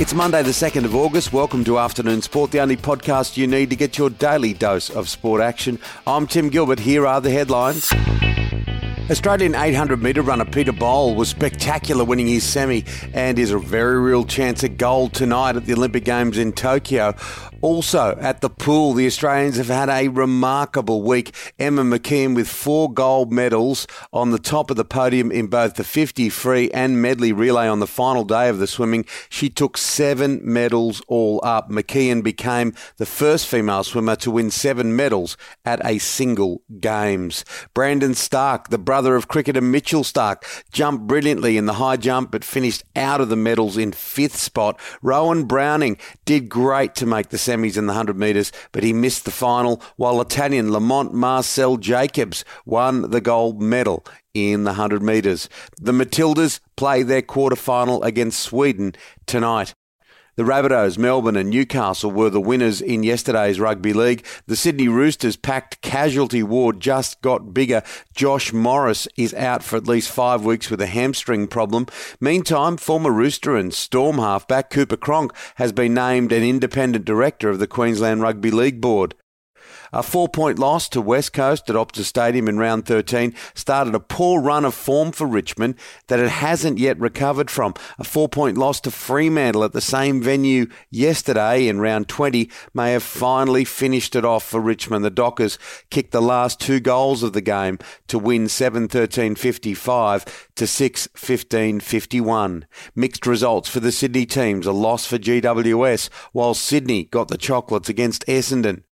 It's Monday, the 2nd of August. Welcome to Afternoon Sport, the only podcast you need to get your daily dose of sport action. I'm Tim Gilbert. Here are the headlines. Australian 800 metre runner Peter Bol was spectacular winning his semi and is a very real chance at gold tonight at the Olympic Games in Tokyo. Also at the pool, the Australians have had a remarkable week. Emma McKeon with four gold medals on the top of the podium in both the 50 free and medley relay on the final day of the swimming. She took seven medals all up. McKeon became the first female swimmer to win seven medals at a single games. Brandon Starc, the brother of cricketer Mitchell Starc, jumped brilliantly in the high jump but finished out of the medals in fifth spot. Rohan Browning did great to make the semis in the 100 metres, but he missed the final, while Italian Lamont Marcell Jacobs won the gold medal in the 100 metres. The Matildas play their quarter final against Sweden tonight. The Rabbitohs, Melbourne and Newcastle were the winners in yesterday's rugby league. The Sydney Roosters packed casualty ward just got bigger. Josh Morris is out for at least five weeks with a hamstring problem. Meantime, former Rooster and Storm halfback Cooper Cronk has been named an independent director of the Queensland Rugby League Board. A four point loss to West Coast at Optus Stadium in round 13 started a poor run of form for Richmond that it hasn't yet recovered from. A four point loss to Fremantle at the same venue yesterday in round 20 may have finally finished it off for Richmond. The Dockers kicked the last two goals of the game to win 7 13 55 to 6 15 51. Mixed results for the Sydney teams, a loss for GWS, while Sydney got the chocolates against Essendon.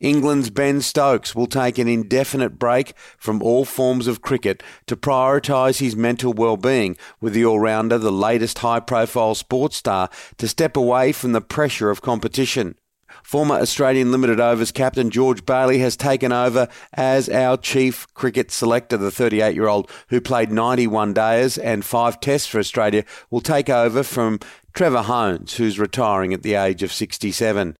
England's Ben Stokes will take an indefinite break from all forms of cricket to prioritise his mental well-being with the all-rounder, the latest high-profile sports star, to step away from the pressure of competition. Former Australian limited overs captain George Bailey has taken over as our chief cricket selector. The 38 year old who played 91 days and five tests for Australia will take over from Trevor Hohns, who's retiring at the age of 67.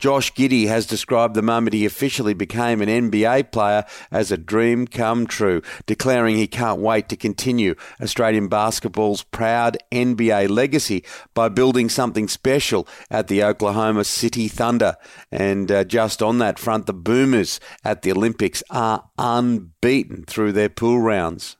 Josh Giddey has described the moment he officially became an NBA player as a dream come true, declaring he can't wait to continue Australian basketball's proud NBA legacy by building something special at the Oklahoma City Thunder. And uh, just on that front, the Boomers at the Olympics are unbeaten through their pool rounds.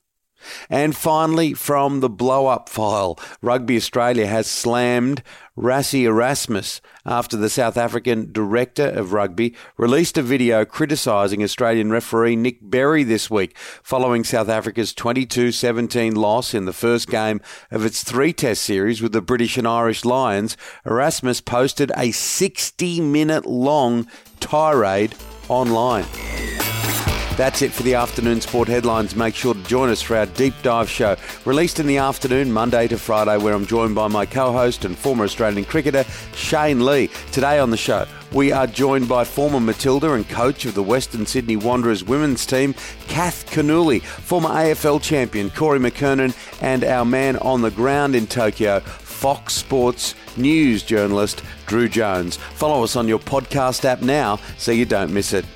And finally, from the blow up file, Rugby Australia has slammed Rassie Erasmus after the South African director of rugby released a video criticising Australian referee Nick Berry this week following South Africa's 22 17 loss in the first game of its three test series with the British and Irish Lions. Erasmus posted a 60 minute long tirade online. That's it for the afternoon sport headlines. Make sure to join us for our deep dive show, released in the afternoon, Monday to Friday, where I'm joined by my co host and former Australian cricketer, Shane Lee. Today on the show, we are joined by former Matilda and coach of the Western Sydney Wanderers women's team, Kath Cannuli, former AFL champion Corey McKernan, and our man on the ground in Tokyo, Fox Sports news journalist Drew Jones. Follow us on your podcast app now so you don't miss it.